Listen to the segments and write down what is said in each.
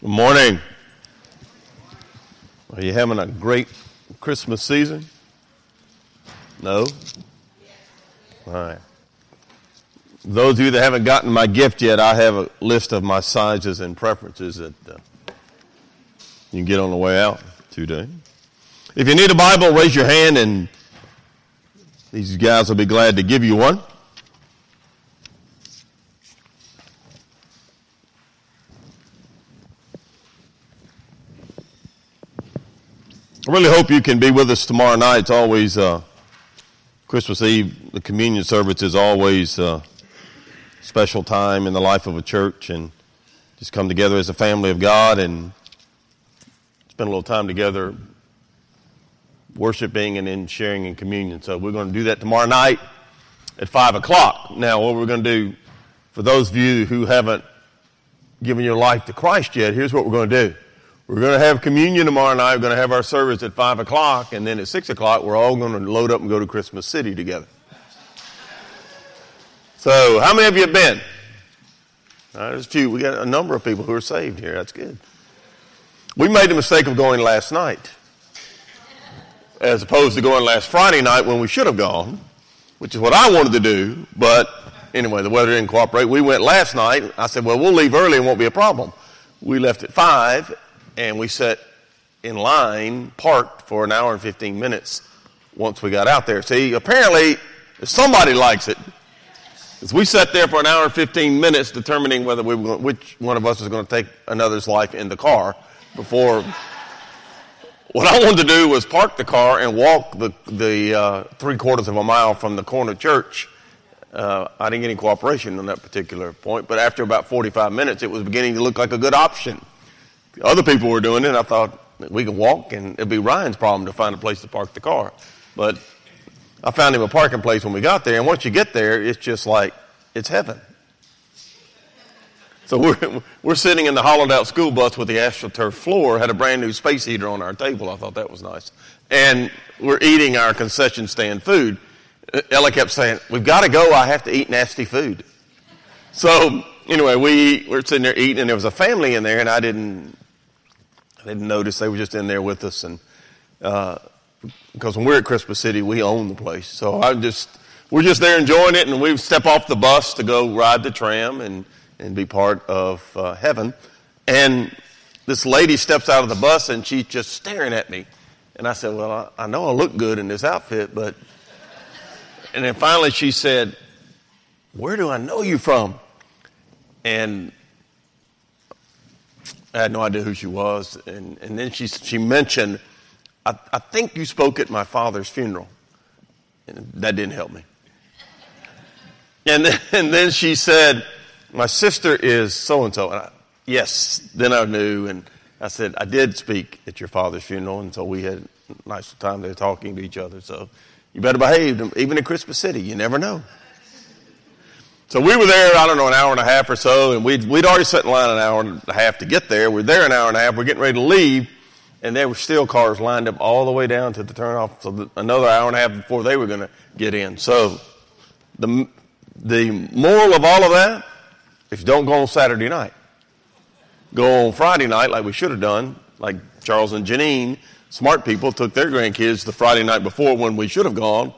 Good morning. Are you having a great Christmas season? No? All right. Those of you that haven't gotten my gift yet, I have a list of my sizes and preferences that uh, you can get on the way out today. If you need a Bible, raise your hand and these guys will be glad to give you one. I really hope you can be with us tomorrow night. It's always uh, Christmas Eve. The communion service is always a uh, special time in the life of a church, and just come together as a family of God and spend a little time together, worshiping and then sharing in communion. So we're going to do that tomorrow night at five o'clock. Now, what we're going to do for those of you who haven't given your life to Christ yet, here's what we're going to do. We're going to have communion tomorrow night. We're going to have our service at 5 o'clock. And then at 6 o'clock, we're all going to load up and go to Christmas City together. So, how many of you have been? Right, there's a few. We got a number of people who are saved here. That's good. We made the mistake of going last night, as opposed to going last Friday night when we should have gone, which is what I wanted to do. But anyway, the weather didn't cooperate. We went last night. I said, well, we'll leave early and won't be a problem. We left at 5 and we sat in line, parked for an hour and 15 minutes once we got out there. See, apparently somebody likes it. Because we sat there for an hour and 15 minutes determining whether we were which one of us was going to take another's life in the car before. what I wanted to do was park the car and walk the, the uh, three quarters of a mile from the corner church. Uh, I didn't get any cooperation on that particular point, but after about 45 minutes, it was beginning to look like a good option. Other people were doing it. I thought we could walk, and it'd be Ryan's problem to find a place to park the car. But I found him a parking place when we got there, and once you get there, it's just like it's heaven. So we're, we're sitting in the hollowed out school bus with the astroturf floor, had a brand new space heater on our table. I thought that was nice. And we're eating our concession stand food. Ella kept saying, We've got to go. I have to eat nasty food. So anyway, we were sitting there eating, and there was a family in there, and I didn't they didn't notice. They were just in there with us. And, uh, because when we're at Christmas City, we own the place. So I just, we're just there enjoying it and we step off the bus to go ride the tram and, and be part of uh, heaven. And this lady steps out of the bus and she's just staring at me. And I said, well, I, I know I look good in this outfit, but, and then finally she said, where do I know you from? And I had no idea who she was. And, and then she, she mentioned, I, I think you spoke at my father's funeral. And that didn't help me. And then, and then she said, My sister is so and so. And I yes, then I knew. And I said, I did speak at your father's funeral. And so we had a nice time there talking to each other. So you better behave, even in Christmas City. You never know. So we were there, I don't know, an hour and a half or so, and we'd, we'd already set in line an hour and a half to get there. We're there an hour and a half, we're getting ready to leave, and there were still cars lined up all the way down to the turnoff, so another hour and a half before they were going to get in. So the, the moral of all of that, if you don't go on Saturday night, go on Friday night like we should have done, like Charles and Janine, smart people, took their grandkids the Friday night before when we should have gone,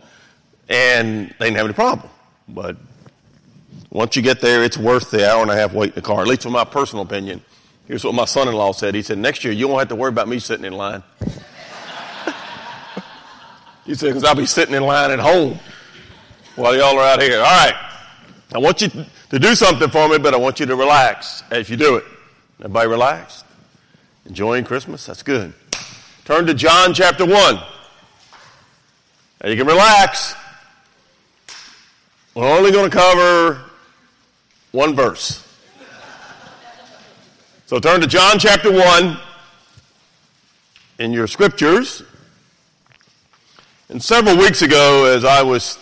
and they didn't have any problem. But once you get there, it's worth the hour and a half wait in the car, at least in my personal opinion. Here's what my son in law said. He said, Next year, you won't have to worry about me sitting in line. he said, Because I'll be sitting in line at home while y'all are out here. All right. I want you to do something for me, but I want you to relax as you do it. Everybody relaxed? Enjoying Christmas? That's good. Turn to John chapter 1. Now you can relax. We're only going to cover one verse. So turn to John chapter 1 in your scriptures. And several weeks ago, as I was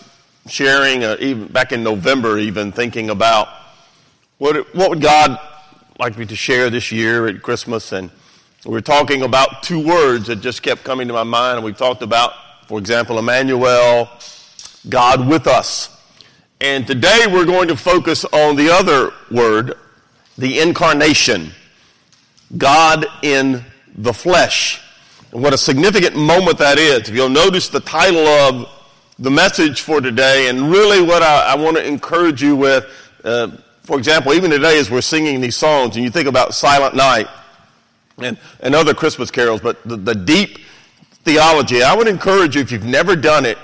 sharing, uh, even back in November, even thinking about what, what would God like me to share this year at Christmas, and we were talking about two words that just kept coming to my mind. And we talked about, for example, Emmanuel, God with us. And today we're going to focus on the other word, the incarnation. God in the flesh. And what a significant moment that is. If you'll notice the title of the message for today, and really what I, I want to encourage you with, uh, for example, even today as we're singing these songs, and you think about Silent Night and, and other Christmas carols, but the, the deep theology, I would encourage you, if you've never done it,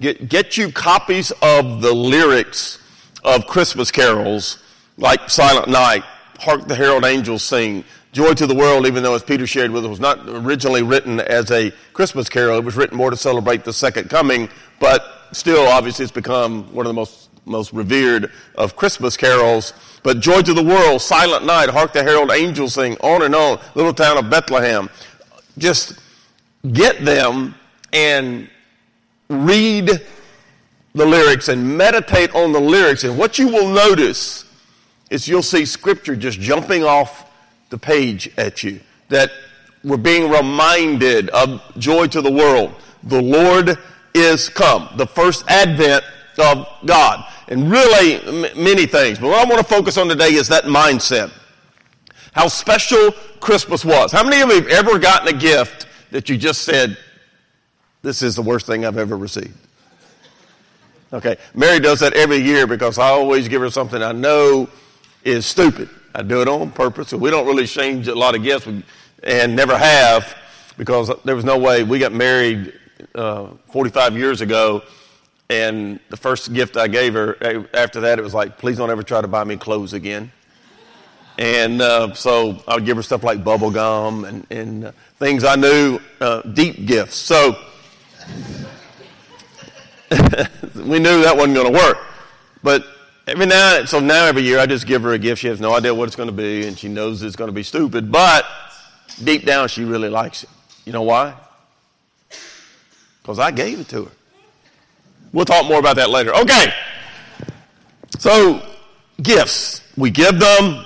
get, get you copies of the lyrics of Christmas carols like Silent Night, Hark the Herald Angels Sing, Joy to the World, even though as Peter shared with us, was not originally written as a Christmas carol. It was written more to celebrate the second coming, but still, obviously, it's become one of the most, most revered of Christmas carols. But Joy to the World, Silent Night, Hark the Herald Angels Sing, on and on, Little Town of Bethlehem. Just get them and read the lyrics and meditate on the lyrics. And what you will notice is you'll see scripture just jumping off the page at you. That we're being reminded of joy to the world. The Lord is come. The first advent of God. And really m- many things. But what I want to focus on today is that mindset. How special Christmas was. How many of you have ever gotten a gift that you just said, this is the worst thing I've ever received? Okay. Mary does that every year because I always give her something I know is stupid. I do it on purpose. We don't really change a lot of gifts and never have because there was no way. We got married uh, 45 years ago, and the first gift I gave her after that, it was like, please don't ever try to buy me clothes again. And uh, so I would give her stuff like bubble gum and, and uh, things I knew, uh, deep gifts. So we knew that wasn't going to work. But every now, and so now every year I just give her a gift. She has no idea what it's going to be, and she knows it's going to be stupid. But deep down, she really likes it. You know why? Because I gave it to her. We'll talk more about that later. Okay. So, gifts. We give them,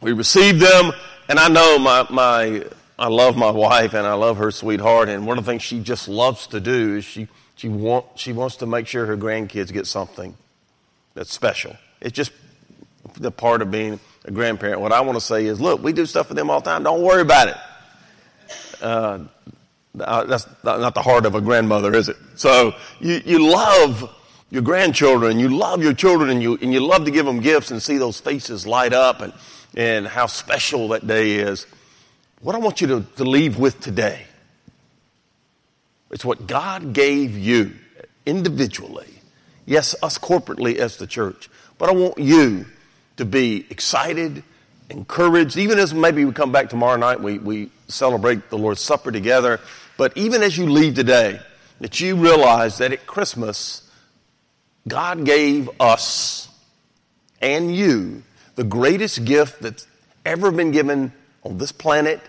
we receive them, and I know my, my, I love my wife and I love her sweetheart, and one of the things she just loves to do is she, she, want, she wants to make sure her grandkids get something that's special. It's just the part of being a grandparent. What I want to say is, look, we do stuff for them all the time. Don't worry about it. Uh, that's not the heart of a grandmother, is it? So you, you love your grandchildren, you love your children, and you, and you love to give them gifts and see those faces light up and, and how special that day is. What I want you to, to leave with today, it's what God gave you individually. Yes, us corporately as the church. But I want you to be excited, encouraged, even as maybe we come back tomorrow night, we, we celebrate the Lord's Supper together. But even as you leave today, that you realize that at Christmas, God gave us and you the greatest gift that's ever been given on this planet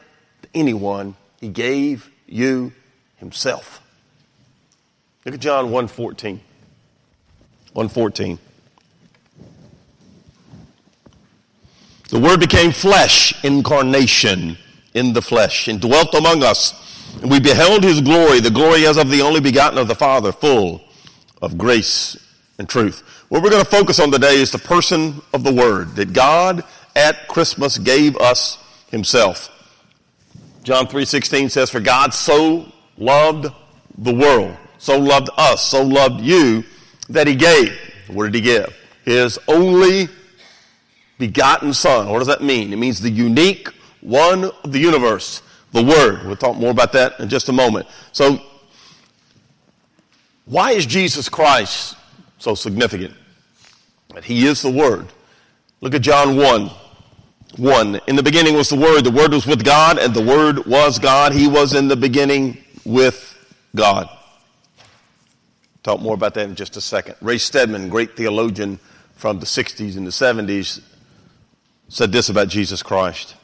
anyone. He gave you himself. Look at John 1:14. 114. The Word became flesh, incarnation in the flesh, and dwelt among us. And we beheld his glory, the glory as of the only begotten of the Father, full of grace and truth. What we're going to focus on today is the person of the Word, that God at Christmas gave us himself. John 3.16 says, For God so loved the world, so loved us, so loved you, that he gave. What did he give? His only begotten son. What does that mean? It means the unique one of the universe, the Word. We'll talk more about that in just a moment. So, why is Jesus Christ so significant? That he is the Word. Look at John 1. 1. In the beginning was the Word. The Word was with God, and the Word was God. He was in the beginning with God. Talk more about that in just a second. Ray Stedman, great theologian from the 60s and the 70s, said this about Jesus Christ.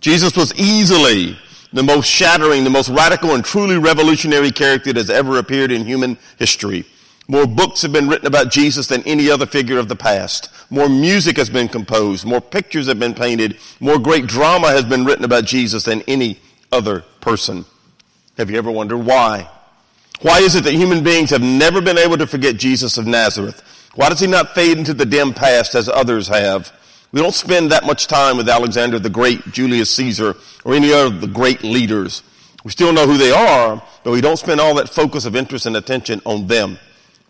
Jesus was easily the most shattering, the most radical and truly revolutionary character that has ever appeared in human history. More books have been written about Jesus than any other figure of the past. More music has been composed. More pictures have been painted. More great drama has been written about Jesus than any other person. Have you ever wondered why? Why is it that human beings have never been able to forget Jesus of Nazareth? Why does he not fade into the dim past as others have? We don't spend that much time with Alexander the Great, Julius Caesar, or any other of the great leaders. We still know who they are, but we don't spend all that focus of interest and attention on them.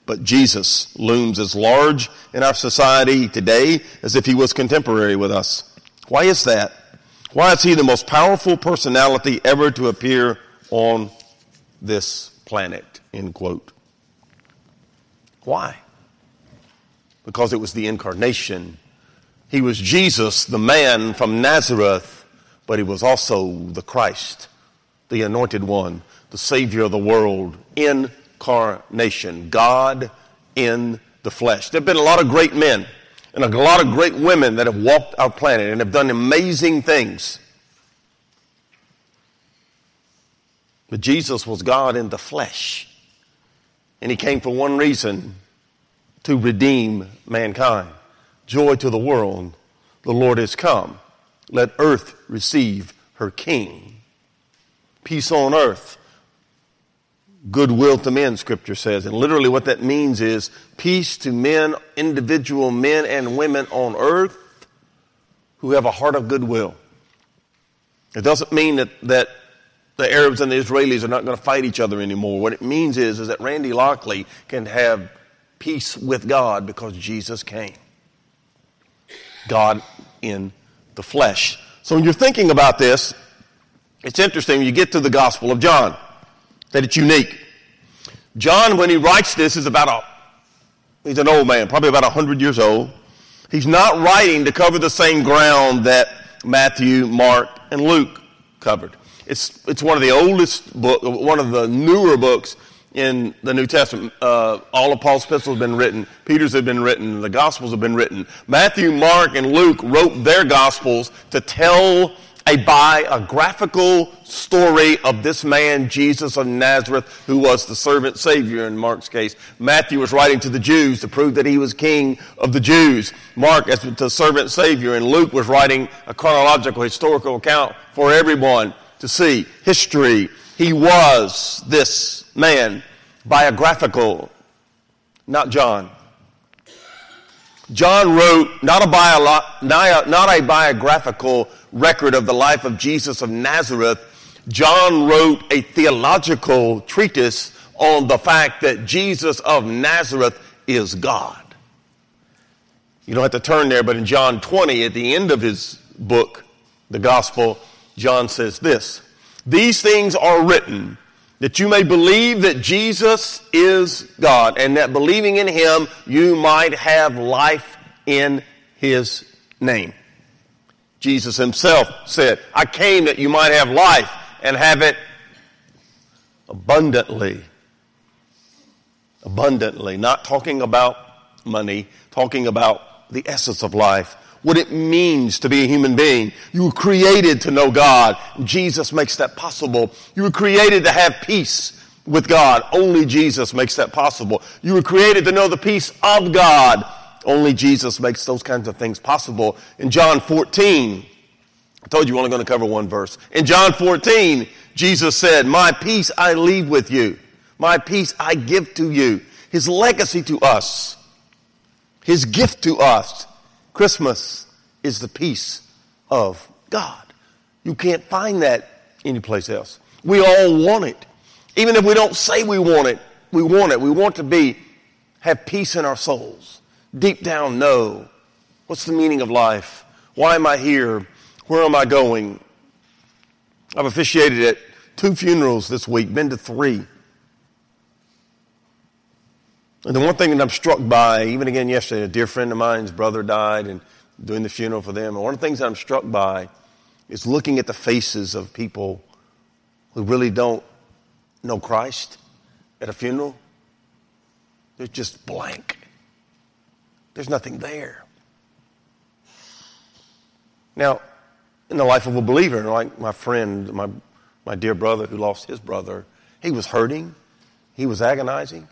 But Jesus looms as large in our society today as if he was contemporary with us. Why is that? Why is he the most powerful personality ever to appear on this planet? End quote. Why? Because it was the incarnation. He was Jesus, the man from Nazareth, but he was also the Christ, the anointed one, the Savior of the world, incarnation, God in the flesh. There have been a lot of great men and a lot of great women that have walked our planet and have done amazing things. But Jesus was God in the flesh. And he came for one reason to redeem mankind. Joy to the world, the Lord has come. Let earth receive her king. Peace on earth, goodwill to men, scripture says. And literally what that means is peace to men, individual men and women on earth who have a heart of goodwill. It doesn't mean that, that the Arabs and the Israelis are not going to fight each other anymore. What it means is, is that Randy Lockley can have peace with God because Jesus came. God in the flesh. So when you're thinking about this, it's interesting when you get to the Gospel of John that it's unique. John, when he writes this, is about a, he's an old man, probably about 100 years old. He's not writing to cover the same ground that Matthew, Mark, and Luke covered. It's, it's one of the oldest book, one of the newer books in the New Testament. Uh, all of Paul's epistles have been written. Peter's have been written. The Gospels have been written. Matthew, Mark, and Luke wrote their Gospels to tell a biographical story of this man, Jesus of Nazareth, who was the servant Savior in Mark's case. Matthew was writing to the Jews to prove that he was king of the Jews. Mark as the servant Savior, and Luke was writing a chronological, historical account for everyone to see. History. He was this man, biographical, not John. John wrote not a, bio, not a biographical record of the life of Jesus of Nazareth. John wrote a theological treatise on the fact that Jesus of Nazareth is God. You don't have to turn there, but in John 20, at the end of his book, the gospel, John says this These things are written that you may believe that Jesus is God, and that believing in him you might have life in his name. Jesus himself said, I came that you might have life and have it abundantly. Abundantly. Not talking about money, talking about the essence of life what it means to be a human being. You were created to know God. Jesus makes that possible. You were created to have peace with God. Only Jesus makes that possible. You were created to know the peace of God. Only Jesus makes those kinds of things possible. In John 14, I told you we're only going to cover one verse. In John 14, Jesus said, My peace I leave with you. My peace I give to you. His legacy to us. His gift to us Christmas is the peace of God. You can't find that anyplace else. We all want it. Even if we don't say we want it, we want it. We want to be, have peace in our souls. Deep down know what's the meaning of life? Why am I here? Where am I going? I've officiated at two funerals this week, been to three. And the one thing that I'm struck by, even again yesterday, a dear friend of mine's brother died and doing the funeral for them. And one of the things that I'm struck by is looking at the faces of people who really don't know Christ at a funeral. They're just blank. There's nothing there. Now, in the life of a believer, like my friend, my, my dear brother who lost his brother, he was hurting, he was agonizing.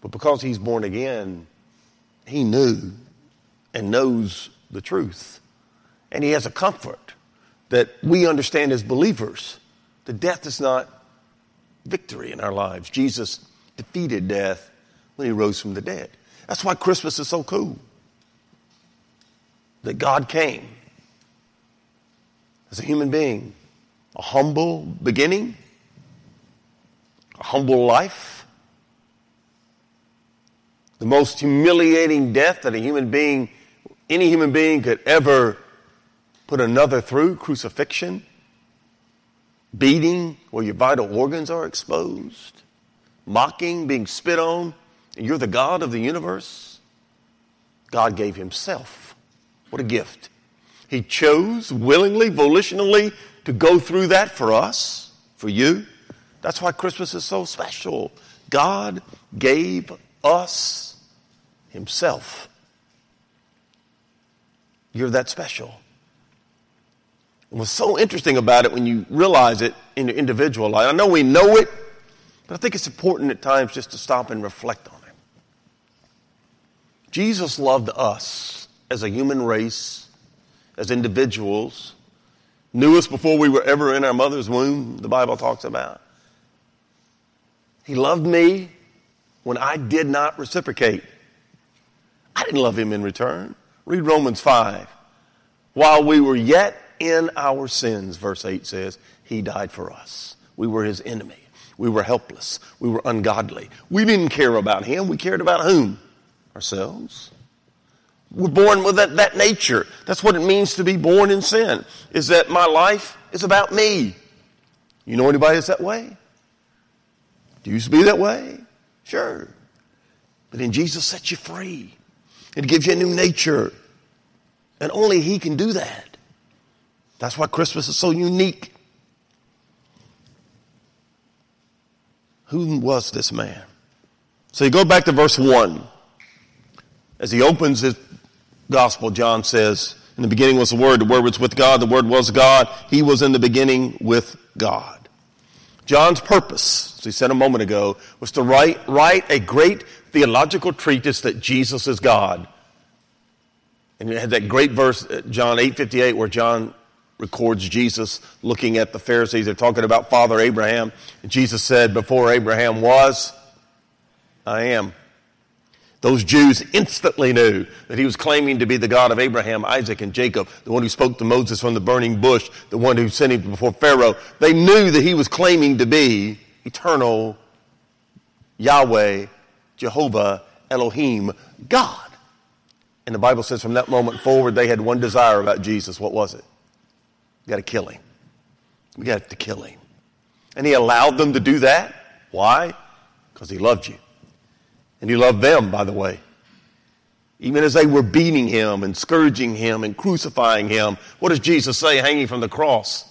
But because he's born again, he knew and knows the truth. And he has a comfort that we understand as believers that death is not victory in our lives. Jesus defeated death when he rose from the dead. That's why Christmas is so cool. that God came as a human being, a humble beginning, a humble life, the most humiliating death that a human being, any human being could ever put another through, crucifixion, beating where your vital organs are exposed, mocking, being spit on, you're the God of the universe. God gave Himself. What a gift. He chose willingly, volitionally to go through that for us, for you. That's why Christmas is so special. God gave us Himself. You're that special. And what's so interesting about it when you realize it in your individual life, I know we know it, but I think it's important at times just to stop and reflect on it. Jesus loved us as a human race, as individuals, knew us before we were ever in our mother's womb, the Bible talks about. He loved me when I did not reciprocate. I didn't love him in return. Read Romans 5. While we were yet in our sins, verse 8 says, He died for us. We were His enemy. We were helpless. We were ungodly. We didn't care about Him. We cared about whom? Ourselves. We're born with that, that nature. That's what it means to be born in sin, is that my life is about me. You know anybody that's that way? Do you used to be that way? Sure. But then Jesus sets you free. It gives you a new nature. And only He can do that. That's why Christmas is so unique. Who was this man? So you go back to verse 1. As he opens his gospel, John says, In the beginning was the Word, the Word was with God, the Word was God, He was in the beginning with God. John's purpose, as he said a moment ago, was to write, write a great theological treatise that Jesus is God. And you had that great verse, uh, John 8:58, where John records Jesus looking at the Pharisees. They're talking about Father Abraham. Jesus said, Before Abraham was, I am. Those Jews instantly knew that he was claiming to be the God of Abraham, Isaac, and Jacob, the one who spoke to Moses from the burning bush, the one who sent him before Pharaoh. They knew that he was claiming to be eternal Yahweh, Jehovah, Elohim, God. And the Bible says from that moment forward, they had one desire about Jesus. What was it? We got to kill him. We got to kill him. And he allowed them to do that. Why? Because he loved you. And he loved them, by the way. Even as they were beating him and scourging him and crucifying him, what does Jesus say hanging from the cross?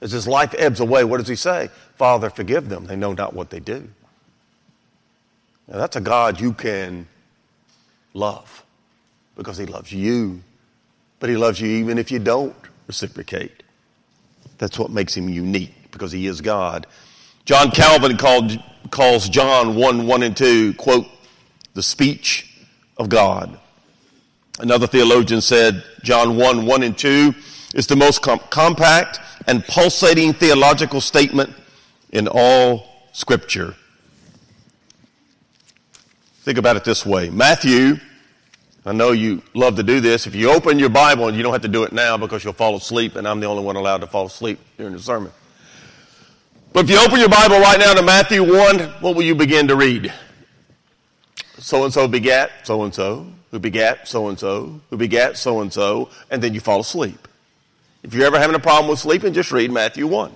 As his life ebbs away, what does he say? Father, forgive them. They know not what they do. Now, that's a God you can love because he loves you, but he loves you even if you don't reciprocate. That's what makes him unique because he is God. John Calvin called, calls John 1 1 and 2, quote, the speech of God. Another theologian said John 1 1 and 2 is the most com- compact and pulsating theological statement in all Scripture. Think about it this way Matthew I know you love to do this. If you open your Bible, and you don't have to do it now because you'll fall asleep, and I'm the only one allowed to fall asleep during the sermon. But if you open your Bible right now to Matthew 1, what will you begin to read? So and so begat so and so, who begat so and so, who begat so and so, and then you fall asleep. If you're ever having a problem with sleeping, just read Matthew 1.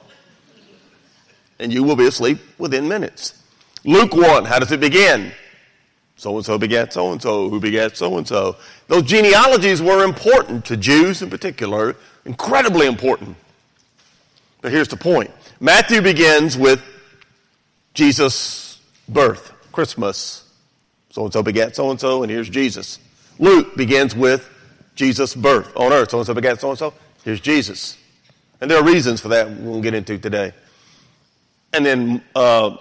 And you will be asleep within minutes. Luke 1, how does it begin? So and so begat so and so, who begat so and so. Those genealogies were important to Jews in particular, incredibly important. But here's the point Matthew begins with Jesus' birth, Christmas. So and so begat so and so, and here's Jesus. Luke begins with Jesus' birth on earth. So and so begat so and so, here's Jesus. And there are reasons for that we won't get into today. And then uh,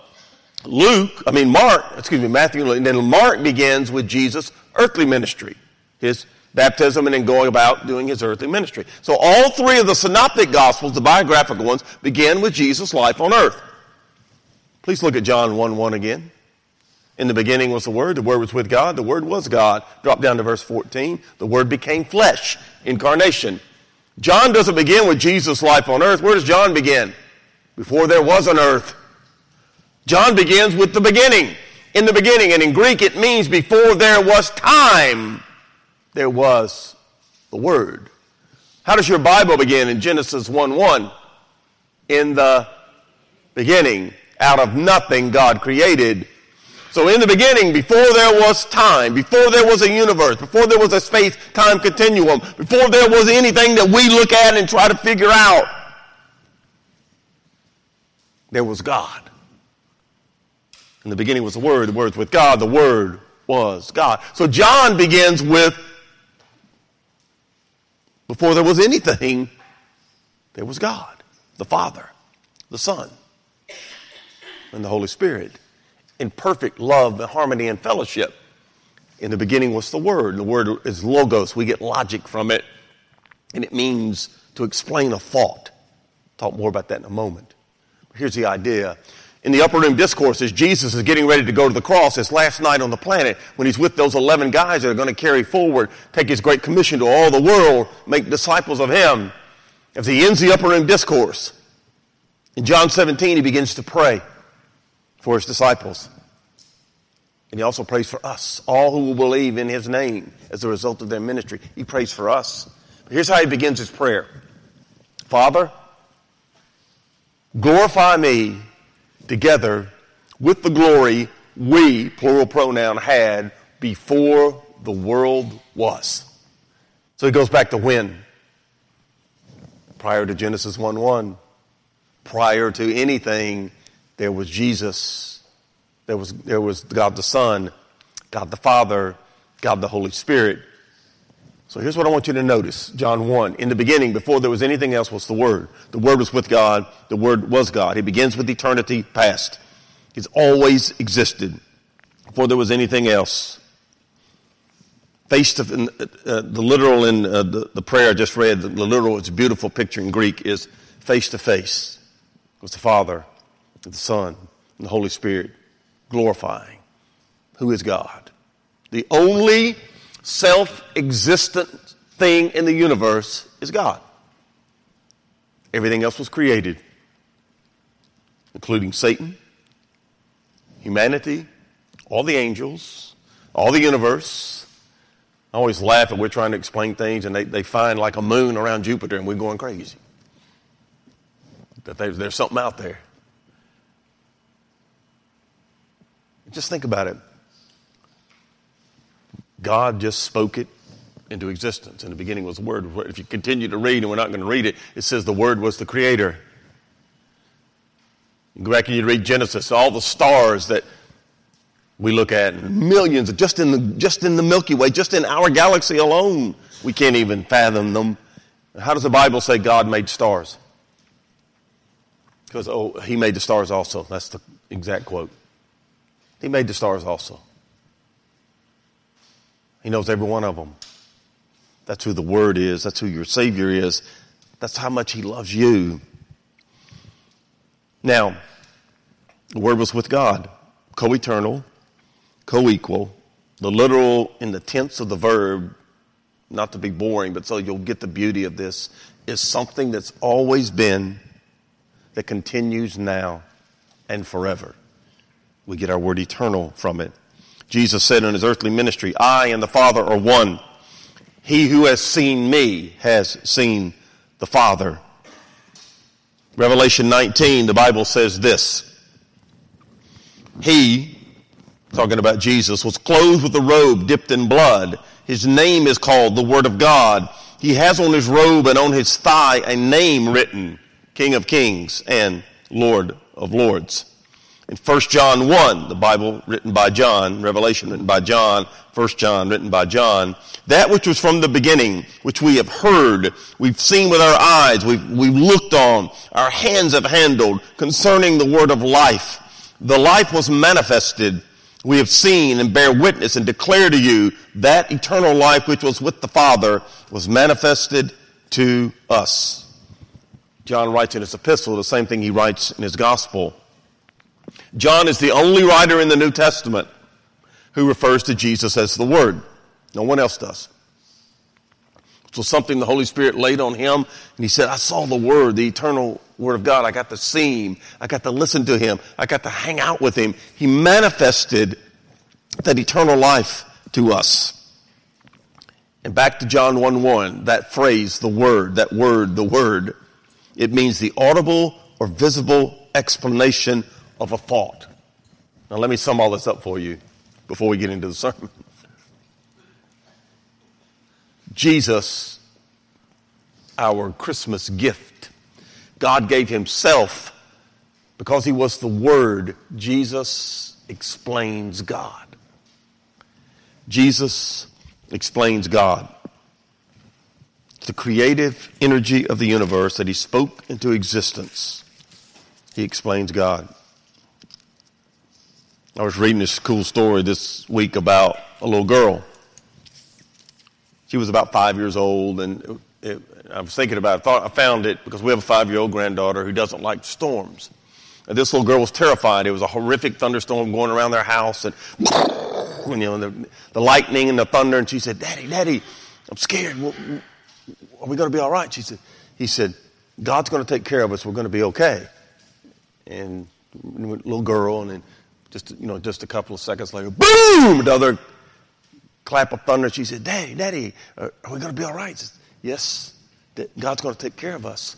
Luke, I mean Mark, excuse me, Matthew, and then Mark begins with Jesus' earthly ministry, his baptism, and then going about doing his earthly ministry. So all three of the synoptic gospels, the biographical ones, begin with Jesus' life on earth. Please look at John 1 1 again. In the beginning was the Word, the Word was with God, the Word was God. Drop down to verse 14. The Word became flesh, incarnation. John doesn't begin with Jesus' life on earth. Where does John begin? Before there was an earth. John begins with the beginning. In the beginning, and in Greek it means before there was time, there was the Word. How does your Bible begin in Genesis 1 1? In the beginning, out of nothing, God created so in the beginning, before there was time, before there was a universe, before there was a space-time continuum, before there was anything that we look at and try to figure out, there was God. In the beginning was the Word, the Word was with God, the Word was God. So John begins with, before there was anything, there was God, the Father, the Son, and the Holy Spirit in perfect love and harmony and fellowship. In the beginning was the Word. The Word is logos. We get logic from it, and it means to explain a thought. Talk more about that in a moment. Here's the idea. In the upper room discourses, Jesus is getting ready to go to the cross. His last night on the planet when he's with those 11 guys that are going to carry forward, take his great commission to all the world, make disciples of him. As he ends the upper room discourse, in John 17, he begins to pray for his disciples. And he also prays for us, all who will believe in his name as a result of their ministry. He prays for us. Here's how he begins his prayer Father, glorify me together with the glory we, plural pronoun, had before the world was. So he goes back to when? Prior to Genesis 1 1. Prior to anything there was Jesus. There was, there was God the Son, God the Father, God the Holy Spirit. So here's what I want you to notice. John 1. In the beginning, before there was anything else, was the Word. The Word was with God. The Word was God. He begins with eternity past. He's always existed before there was anything else. Face to, uh, the literal in uh, the, the prayer I just read, the, the literal, it's a beautiful picture in Greek, is face to face with the Father the Son, and the Holy Spirit, glorifying who is God. The only self existent thing in the universe is God. Everything else was created, including Satan, humanity, all the angels, all the universe. I always laugh at we're trying to explain things and they, they find like a moon around Jupiter and we're going crazy. That there's, there's something out there. Just think about it. God just spoke it into existence. In the beginning was the Word. If you continue to read, and we're not going to read it, it says the Word was the Creator. You go back and you read Genesis, all the stars that we look at, millions, just in, the, just in the Milky Way, just in our galaxy alone, we can't even fathom them. How does the Bible say God made stars? Because, oh, He made the stars also. That's the exact quote. He made the stars also. He knows every one of them. That's who the Word is. That's who your Savior is. That's how much He loves you. Now, the Word was with God, co eternal, co equal. The literal in the tense of the verb, not to be boring, but so you'll get the beauty of this, is something that's always been, that continues now and forever. We get our word eternal from it. Jesus said in his earthly ministry, I and the Father are one. He who has seen me has seen the Father. Revelation 19, the Bible says this. He, talking about Jesus, was clothed with a robe dipped in blood. His name is called the Word of God. He has on his robe and on his thigh a name written, King of Kings and Lord of Lords. In 1 John 1, the Bible written by John, Revelation written by John, 1 John written by John, that which was from the beginning, which we have heard, we've seen with our eyes, we've, we've looked on, our hands have handled concerning the word of life. The life was manifested. We have seen and bear witness and declare to you that eternal life which was with the Father was manifested to us. John writes in his epistle the same thing he writes in his gospel. John is the only writer in the New Testament who refers to Jesus as the Word. No one else does. So something the Holy Spirit laid on him, and he said, I saw the Word, the eternal Word of God. I got to see him. I got to listen to him. I got to hang out with him. He manifested that eternal life to us. And back to John 1 1, that phrase, the Word, that word, the Word, it means the audible or visible explanation of a thought. Now let me sum all this up for you before we get into the sermon. Jesus, our Christmas gift. God gave himself because he was the Word. Jesus explains God. Jesus explains God. The creative energy of the universe that he spoke into existence. He explains God. I was reading this cool story this week about a little girl she was about five years old, and it, I was thinking about it. I thought I found it because we have a five-year-old granddaughter who doesn't like storms. And this little girl was terrified. It was a horrific thunderstorm going around their house, and you know the, the lightning and the thunder. And she said, "Daddy, Daddy, I'm scared. Are we going to be all right?" She said. He said, "God's going to take care of us. We're going to be okay." And little girl, and then just you know, just a couple of seconds later, boom! Another clap of thunder. She said, Daddy, Daddy, uh, are, we going to be all right? Said, yes, God's going to take care of us.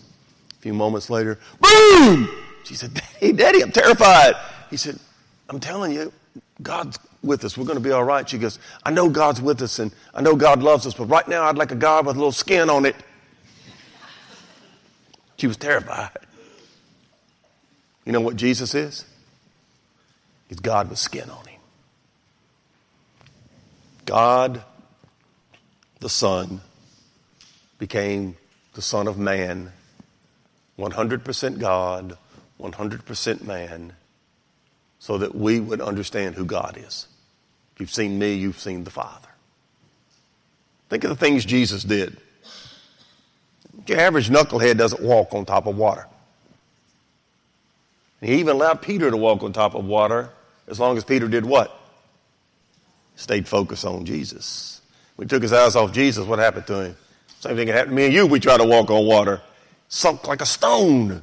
A few moments later, boom! She said, Daddy, Daddy, I'm terrified. He said, I'm telling you, God's with us. We're going to be all right. She goes, I know God's with us and I know God loves us, but right now I'd like a God with a little skin on it. She was terrified. You know what Jesus is? God with skin on him. God, the Son, became the Son of Man, 100% God, 100% man, so that we would understand who God is. You've seen me, you've seen the Father. Think of the things Jesus did. Your average knucklehead doesn't walk on top of water. he even allowed Peter to walk on top of water as long as Peter did what? stayed focused on Jesus. We took his eyes off Jesus, what happened to him? Same thing happened to me and you. We try to walk on water, sunk like a stone.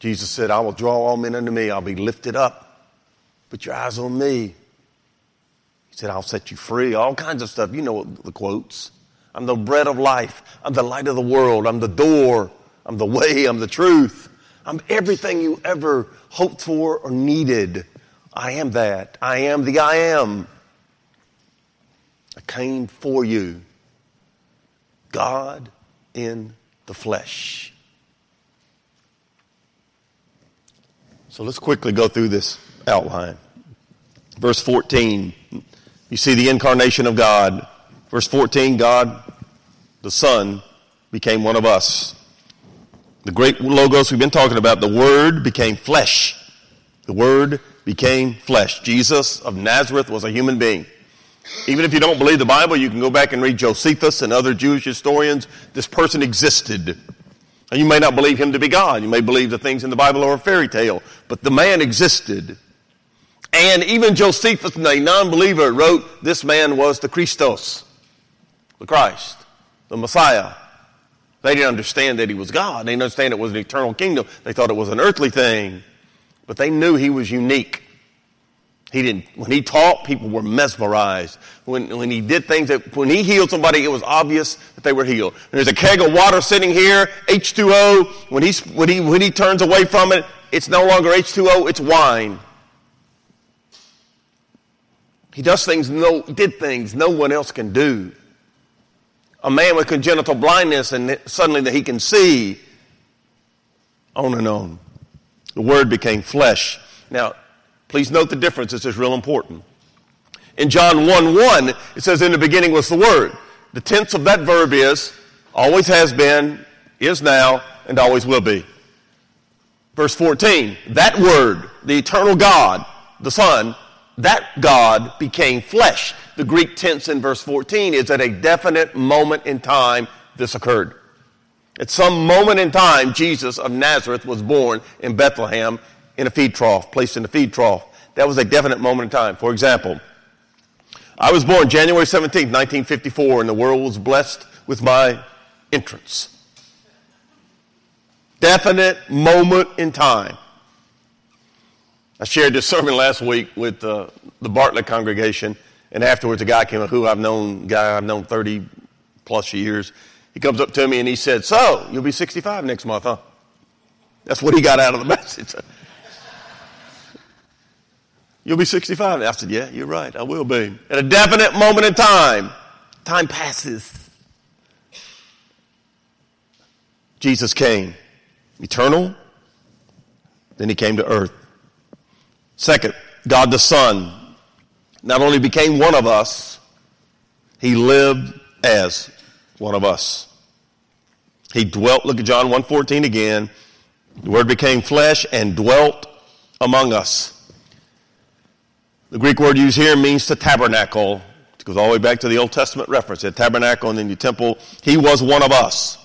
Jesus said, I will draw all men unto me. I'll be lifted up. Put your eyes on me. He said, I'll set you free. All kinds of stuff. You know the quotes. I'm the bread of life. I'm the light of the world. I'm the door. I'm the way. I'm the truth. I'm everything you ever hoped for or needed. I am that. I am the I am. I came for you. God in the flesh. So let's quickly go through this outline. Verse 14, you see the incarnation of God. Verse 14, God, the Son, became one of us. The great logos we've been talking about, the Word became flesh. The Word became flesh. Jesus of Nazareth was a human being. Even if you don't believe the Bible, you can go back and read Josephus and other Jewish historians. This person existed. And you may not believe him to be God. You may believe the things in the Bible are a fairy tale. But the man existed. And even Josephus, a non-believer, wrote this man was the Christos, the Christ, the Messiah. They didn't understand that he was God. They didn't understand it was an eternal kingdom. They thought it was an earthly thing. But they knew he was unique. He didn't, when he taught, people were mesmerized. When, when he did things that, when he healed somebody, it was obvious that they were healed. There's a keg of water sitting here, H2O. When he, when he, when he turns away from it, it's no longer H2O, it's wine. He does things no, did things no one else can do. A man with congenital blindness and suddenly that he can see. On and on. The Word became flesh. Now, please note the difference. This is real important. In John 1 1, it says, In the beginning was the Word. The tense of that verb is, always has been, is now, and always will be. Verse 14, that Word, the eternal God, the Son, that God became flesh. The Greek tense in verse 14 is at a definite moment in time this occurred. At some moment in time, Jesus of Nazareth was born in Bethlehem, in a feed trough, placed in a feed trough. That was a definite moment in time. For example, I was born January 17, 1954, and the world was blessed with my entrance. Definite moment in time. I shared this sermon last week with uh, the Bartlett congregation, and afterwards a guy came up who I've known, guy I've known 30 plus years. He comes up to me and he said, "So you'll be 65 next month, huh?" That's what he got out of the message. You'll be 65. I said, Yeah, you're right. I will be. At a definite moment in time, time passes. Jesus came, eternal, then he came to earth. Second, God the Son not only became one of us, he lived as one of us. He dwelt, look at John 1.14 again. The word became flesh and dwelt among us. The Greek word used here means to tabernacle. It goes all the way back to the Old Testament reference. At tabernacle and then the temple. He was one of us.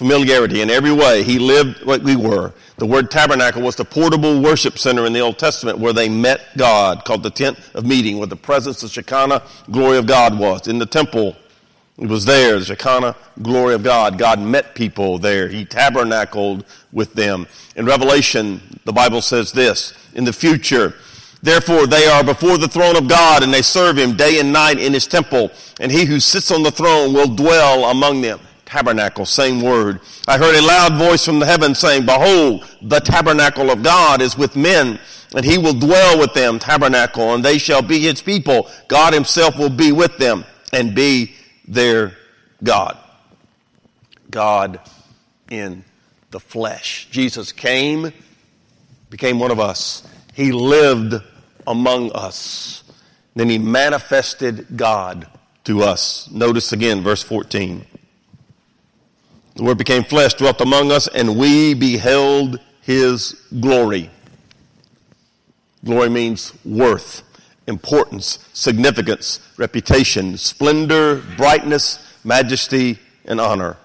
Familiarity in every way. He lived what we were. The word tabernacle was the portable worship center in the Old Testament where they met God, called the tent of meeting, where the presence of Shekinah, glory of God was. In the temple, it was there, the Shekinah glory of God. God met people there. He tabernacled with them. In Revelation, the Bible says this, in the future, Therefore, they are before the throne of God and they serve him day and night in his temple. And he who sits on the throne will dwell among them. Tabernacle, same word. I heard a loud voice from the heaven saying, Behold, the tabernacle of God is with men and he will dwell with them, tabernacle, and they shall be his people. God himself will be with them and be their God. God in the flesh. Jesus came, became one of us. He lived among us. Then he manifested God to us. Notice again, verse 14. The word became flesh, dwelt among us, and we beheld his glory. Glory means worth, importance, significance, reputation, splendor, brightness, majesty, and honor.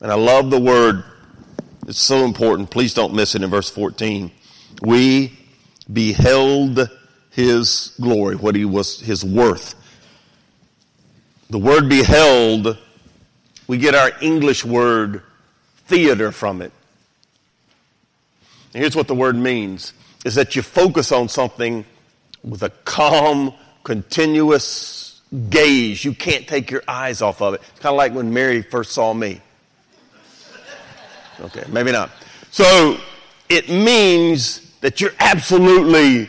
And I love the word. It's so important. Please don't miss it in verse 14. We beheld his glory, what he was, his worth. The word beheld, we get our English word theater from it. And here's what the word means is that you focus on something with a calm, continuous gaze. You can't take your eyes off of it. It's kind of like when Mary first saw me. Okay, maybe not. So it means that you're absolutely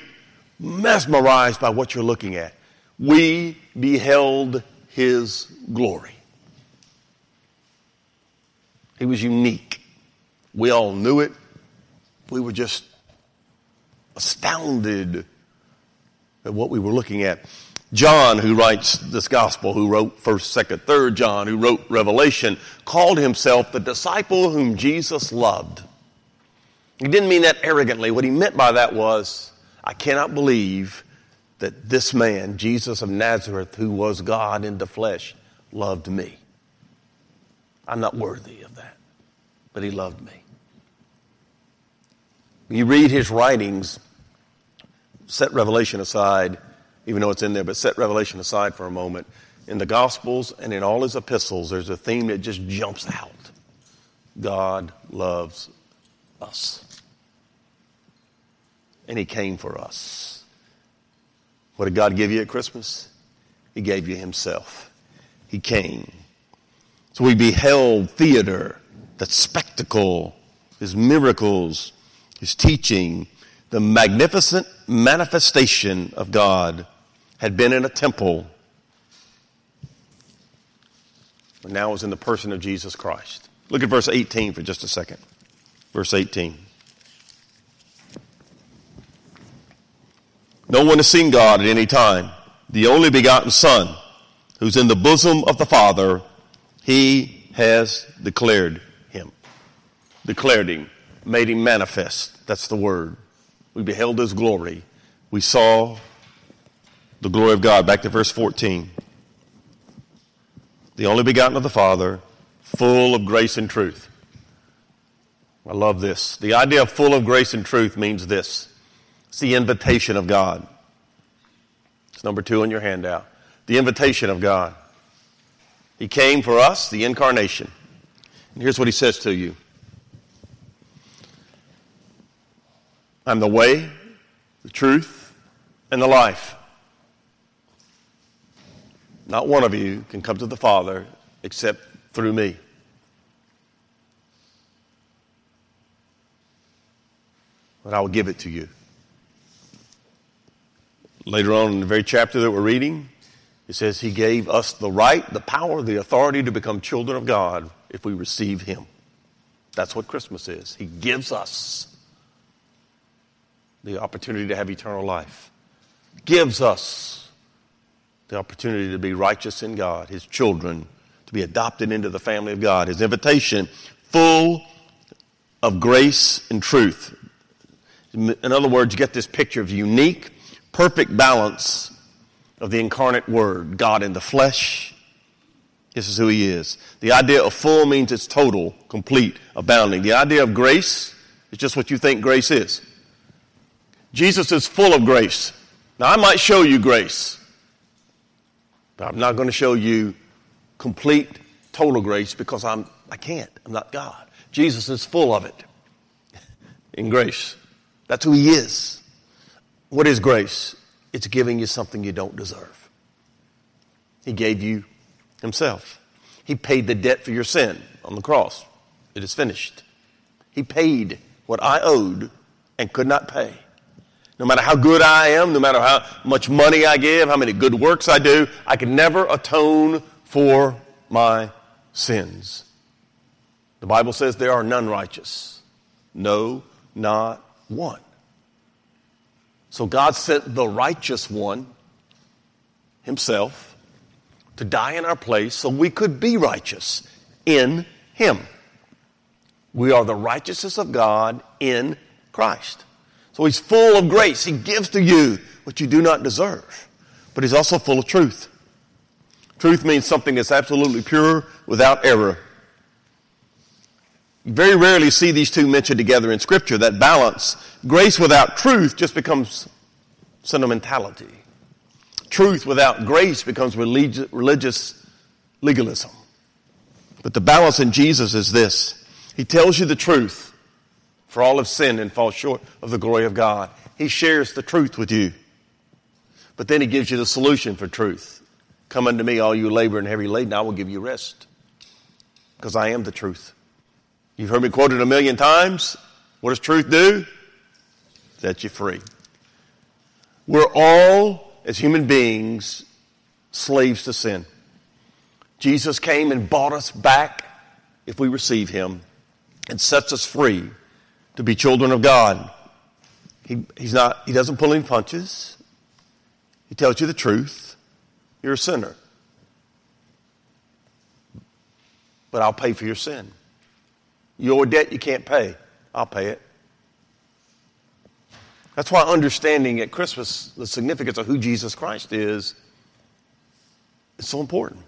mesmerized by what you're looking at. We beheld his glory. He was unique. We all knew it. We were just astounded at what we were looking at. John, who writes this gospel, who wrote 1st, 2nd, 3rd John, who wrote Revelation, called himself the disciple whom Jesus loved. He didn't mean that arrogantly. What he meant by that was, I cannot believe that this man, Jesus of Nazareth, who was God in the flesh, loved me. I'm not worthy of that, but he loved me. You read his writings, set Revelation aside, even though it's in there, but set Revelation aside for a moment. In the Gospels and in all his epistles, there's a theme that just jumps out God loves us and He came for us. What did God give you at Christmas? He gave you Himself. He came. So we beheld theater, the spectacle, His miracles, His teaching, the magnificent manifestation of God had been in a temple, but now is in the person of Jesus Christ. Look at verse 18 for just a second. Verse 18. No one has seen God at any time. The only begotten Son, who's in the bosom of the Father, he has declared him. Declared him, made him manifest. That's the word. We beheld his glory. We saw the glory of God. Back to verse 14. The only begotten of the Father, full of grace and truth. I love this. The idea of full of grace and truth means this. It's the invitation of God. It's number two on your handout. The invitation of God. He came for us, the incarnation. And here's what he says to you I'm the way, the truth, and the life. Not one of you can come to the Father except through me. But I will give it to you. Later on in the very chapter that we're reading, it says he gave us the right, the power, the authority to become children of God if we receive him. That's what Christmas is. He gives us the opportunity to have eternal life, gives us the opportunity to be righteous in God, his children, to be adopted into the family of God. His invitation, full of grace and truth. In other words, you get this picture of unique, perfect balance of the incarnate Word, God in the flesh. This is who He is. The idea of full means it's total, complete, abounding. The idea of grace is just what you think grace is. Jesus is full of grace. Now, I might show you grace, but I'm not going to show you complete, total grace because I'm, I can't. I'm not God. Jesus is full of it in grace. That's who He is. What is grace? It's giving you something you don't deserve. He gave you Himself. He paid the debt for your sin on the cross. It is finished. He paid what I owed and could not pay. No matter how good I am, no matter how much money I give, how many good works I do, I can never atone for my sins. The Bible says there are none righteous. No, not one. So God sent the righteous one himself to die in our place so we could be righteous in him. We are the righteousness of God in Christ. So he's full of grace. He gives to you what you do not deserve. But he's also full of truth. Truth means something that's absolutely pure without error. Very rarely see these two mentioned together in Scripture, that balance. Grace without truth just becomes sentimentality. Truth without grace becomes religious legalism. But the balance in Jesus is this He tells you the truth, for all have sinned and fall short of the glory of God. He shares the truth with you. But then He gives you the solution for truth. Come unto me, all you labor and heavy laden, I will give you rest. Because I am the truth. You've heard me quoted a million times. What does truth do? Set you free. We're all, as human beings, slaves to sin. Jesus came and bought us back if we receive Him and sets us free to be children of God. He, he's not, he doesn't pull any punches. He tells you the truth. You're a sinner. But I'll pay for your sin. Your debt you can't pay, I'll pay it. That's why understanding at Christmas the significance of who Jesus Christ is is so important.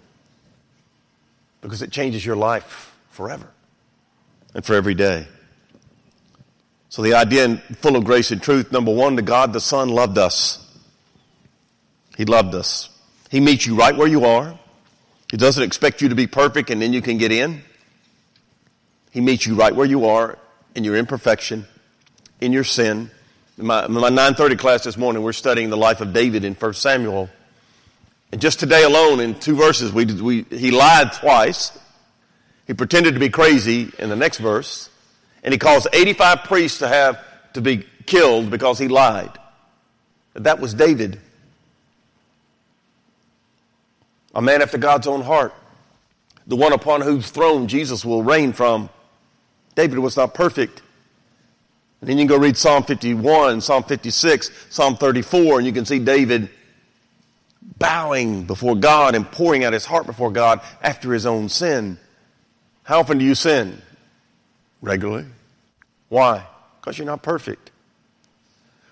Because it changes your life forever and for every day. So the idea in full of grace and truth, number one, the God the Son loved us. He loved us. He meets you right where you are. He doesn't expect you to be perfect and then you can get in. He meets you right where you are in your imperfection, in your sin. In my, in my 930 class this morning, we're studying the life of David in 1 Samuel. And just today alone, in two verses, we, we, he lied twice. He pretended to be crazy in the next verse. And he caused 85 priests to have to be killed because he lied. That was David. A man after God's own heart. The one upon whose throne Jesus will reign from. David was not perfect. And then you can go read Psalm 51, Psalm 56, Psalm 34, and you can see David bowing before God and pouring out his heart before God after his own sin. How often do you sin? Regularly. Why? Because you're not perfect.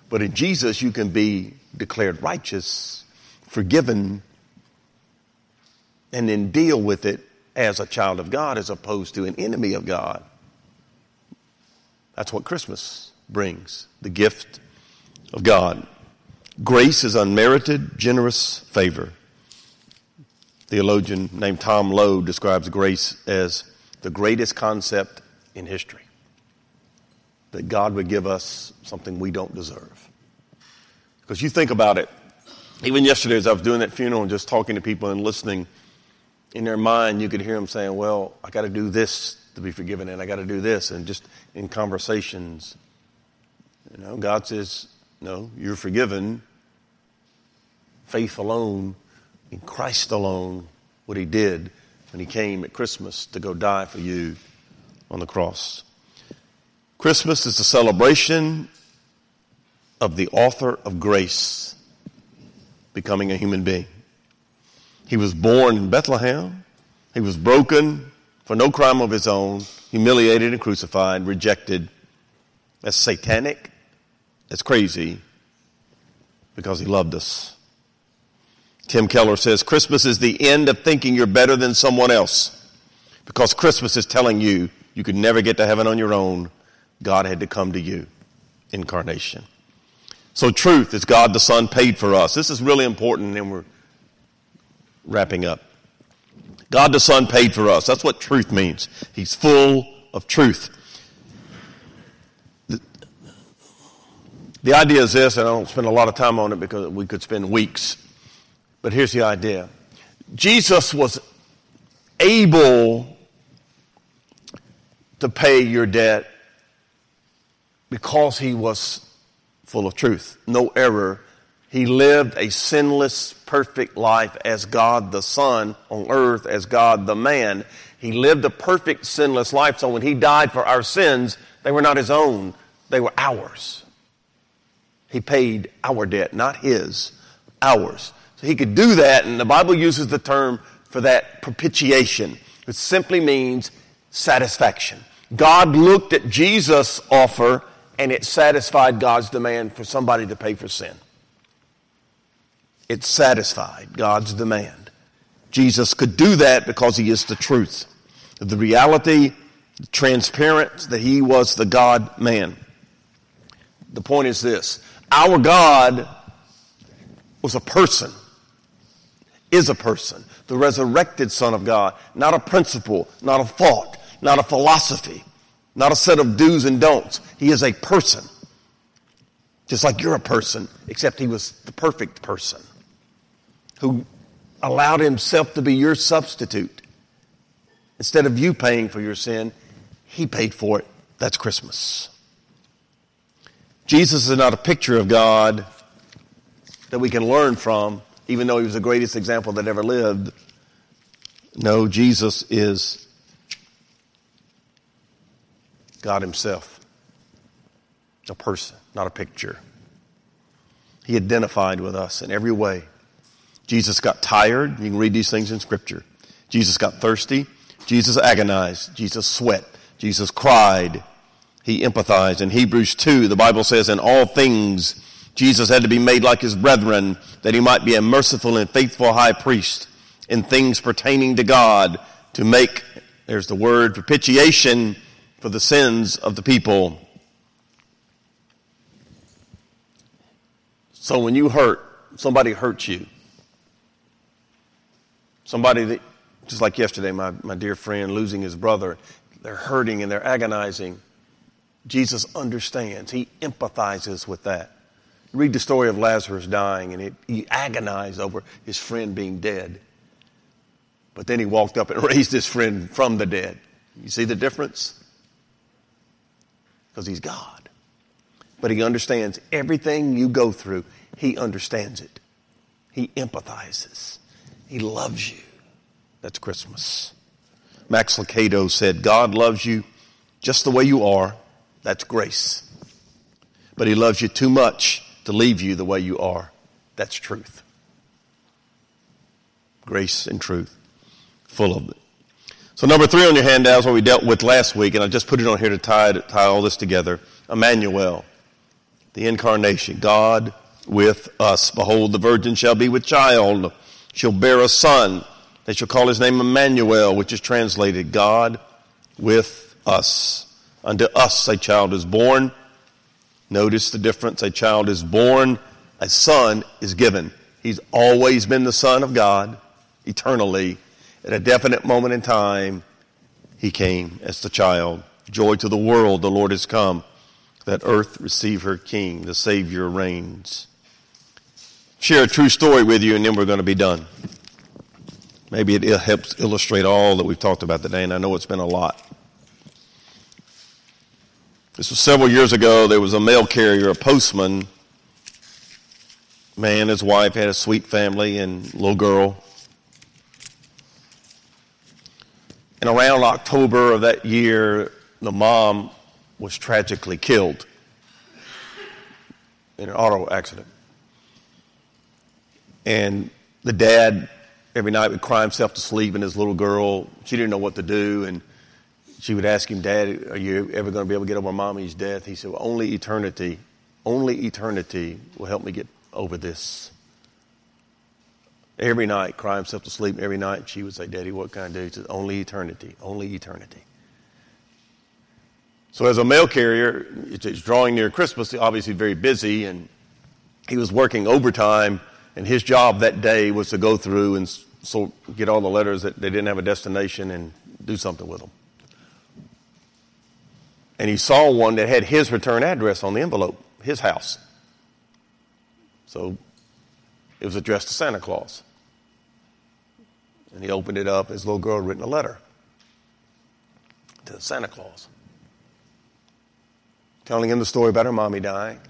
But in Jesus, you can be declared righteous, forgiven, and then deal with it as a child of God as opposed to an enemy of God. That's what Christmas brings the gift of God. Grace is unmerited, generous favor. Theologian named Tom Lowe describes grace as the greatest concept in history. That God would give us something we don't deserve. Because you think about it, even yesterday as I was doing that funeral and just talking to people and listening, in their mind you could hear them saying, Well, I got to do this to be forgiven, and I got to do this. And just in conversations, you know, God says, No, you're forgiven. Faith alone, in Christ alone, what He did when He came at Christmas to go die for you on the cross. Christmas is a celebration of the author of grace becoming a human being. He was born in Bethlehem. He was broken for no crime of his own, humiliated and crucified, rejected. That's satanic. That's crazy because he loved us. Tim Keller says Christmas is the end of thinking you're better than someone else because Christmas is telling you you could never get to heaven on your own. God had to come to you. Incarnation. So truth is God the Son paid for us. This is really important and we're wrapping up. God the Son paid for us. That's what truth means. He's full of truth. The, the idea is this, and I don't spend a lot of time on it because we could spend weeks. But here's the idea. Jesus was able to pay your debt because he was full of truth, no error. He lived a sinless, perfect life as God the Son on earth, as God the man. He lived a perfect, sinless life. So when he died for our sins, they were not his own, they were ours. He paid our debt, not his, ours. So he could do that, and the Bible uses the term for that propitiation, which simply means satisfaction. God looked at Jesus' offer and it satisfied God's demand for somebody to pay for sin. It satisfied God's demand. Jesus could do that because he is the truth. The reality, transparent that he was the God man. The point is this our God was a person, is a person, the resurrected Son of God, not a principle, not a thought, not a philosophy not a set of do's and don'ts. He is a person. Just like you're a person, except he was the perfect person who allowed himself to be your substitute. Instead of you paying for your sin, he paid for it. That's Christmas. Jesus is not a picture of God that we can learn from, even though he was the greatest example that ever lived. No, Jesus is God Himself. A person, not a picture. He identified with us in every way. Jesus got tired. You can read these things in Scripture. Jesus got thirsty. Jesus agonized. Jesus sweat. Jesus cried. He empathized. In Hebrews 2, the Bible says, in all things, Jesus had to be made like his brethren, that he might be a merciful and faithful high priest in things pertaining to God to make, there's the word, propitiation for the sins of the people. So when you hurt, somebody hurts you. Somebody that, just like yesterday, my, my dear friend losing his brother, they're hurting and they're agonizing. Jesus understands. He empathizes with that. Read the story of Lazarus dying, and he agonized over his friend being dead. But then he walked up and raised his friend from the dead. You see the difference? because he's God. But he understands everything you go through, he understands it. He empathizes. He loves you. That's Christmas. Max Lucado said, God loves you just the way you are. That's grace. But he loves you too much to leave you the way you are. That's truth. Grace and truth. Full of it. So number three on your handout is what we dealt with last week, and I just put it on here to tie, to tie all this together. Emmanuel, the incarnation, God with us. Behold, the virgin shall be with child, she'll bear a son. They shall call his name Emmanuel, which is translated God with us. Unto us a child is born. Notice the difference. A child is born, a son is given. He's always been the Son of God, eternally. At a definite moment in time, he came as the child. Joy to the world, the Lord has come. That earth receive her King, the Savior reigns. Share a true story with you, and then we're going to be done. Maybe it helps illustrate all that we've talked about today, and I know it's been a lot. This was several years ago. There was a mail carrier, a postman. Man, his wife had a sweet family and little girl. And around October of that year, the mom was tragically killed in an auto accident. And the dad every night would cry himself to sleep, and his little girl, she didn't know what to do. And she would ask him, Dad, are you ever going to be able to get over mommy's death? He said, well, Only eternity, only eternity will help me get over this. Every night, cry himself to sleep every night. She would say, Daddy, what can I do? He said, Only eternity, only eternity. So, as a mail carrier, it's drawing near Christmas, obviously very busy, and he was working overtime, and his job that day was to go through and get all the letters that they didn't have a destination and do something with them. And he saw one that had his return address on the envelope, his house. So it was addressed to Santa Claus. And he opened it up, his little girl had written a letter to Santa Claus telling him the story about her mommy dying,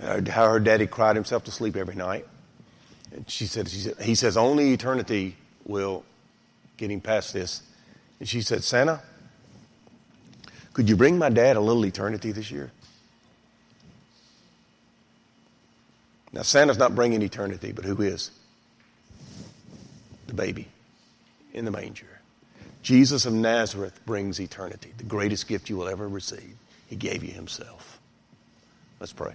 how her daddy cried himself to sleep every night. And she said, she said, he says, only eternity will get him past this. And she said, Santa, could you bring my dad a little eternity this year? Now, Santa's not bringing eternity, but who is? The baby in the manger. Jesus of Nazareth brings eternity, the greatest gift you will ever receive. He gave you himself. Let's pray.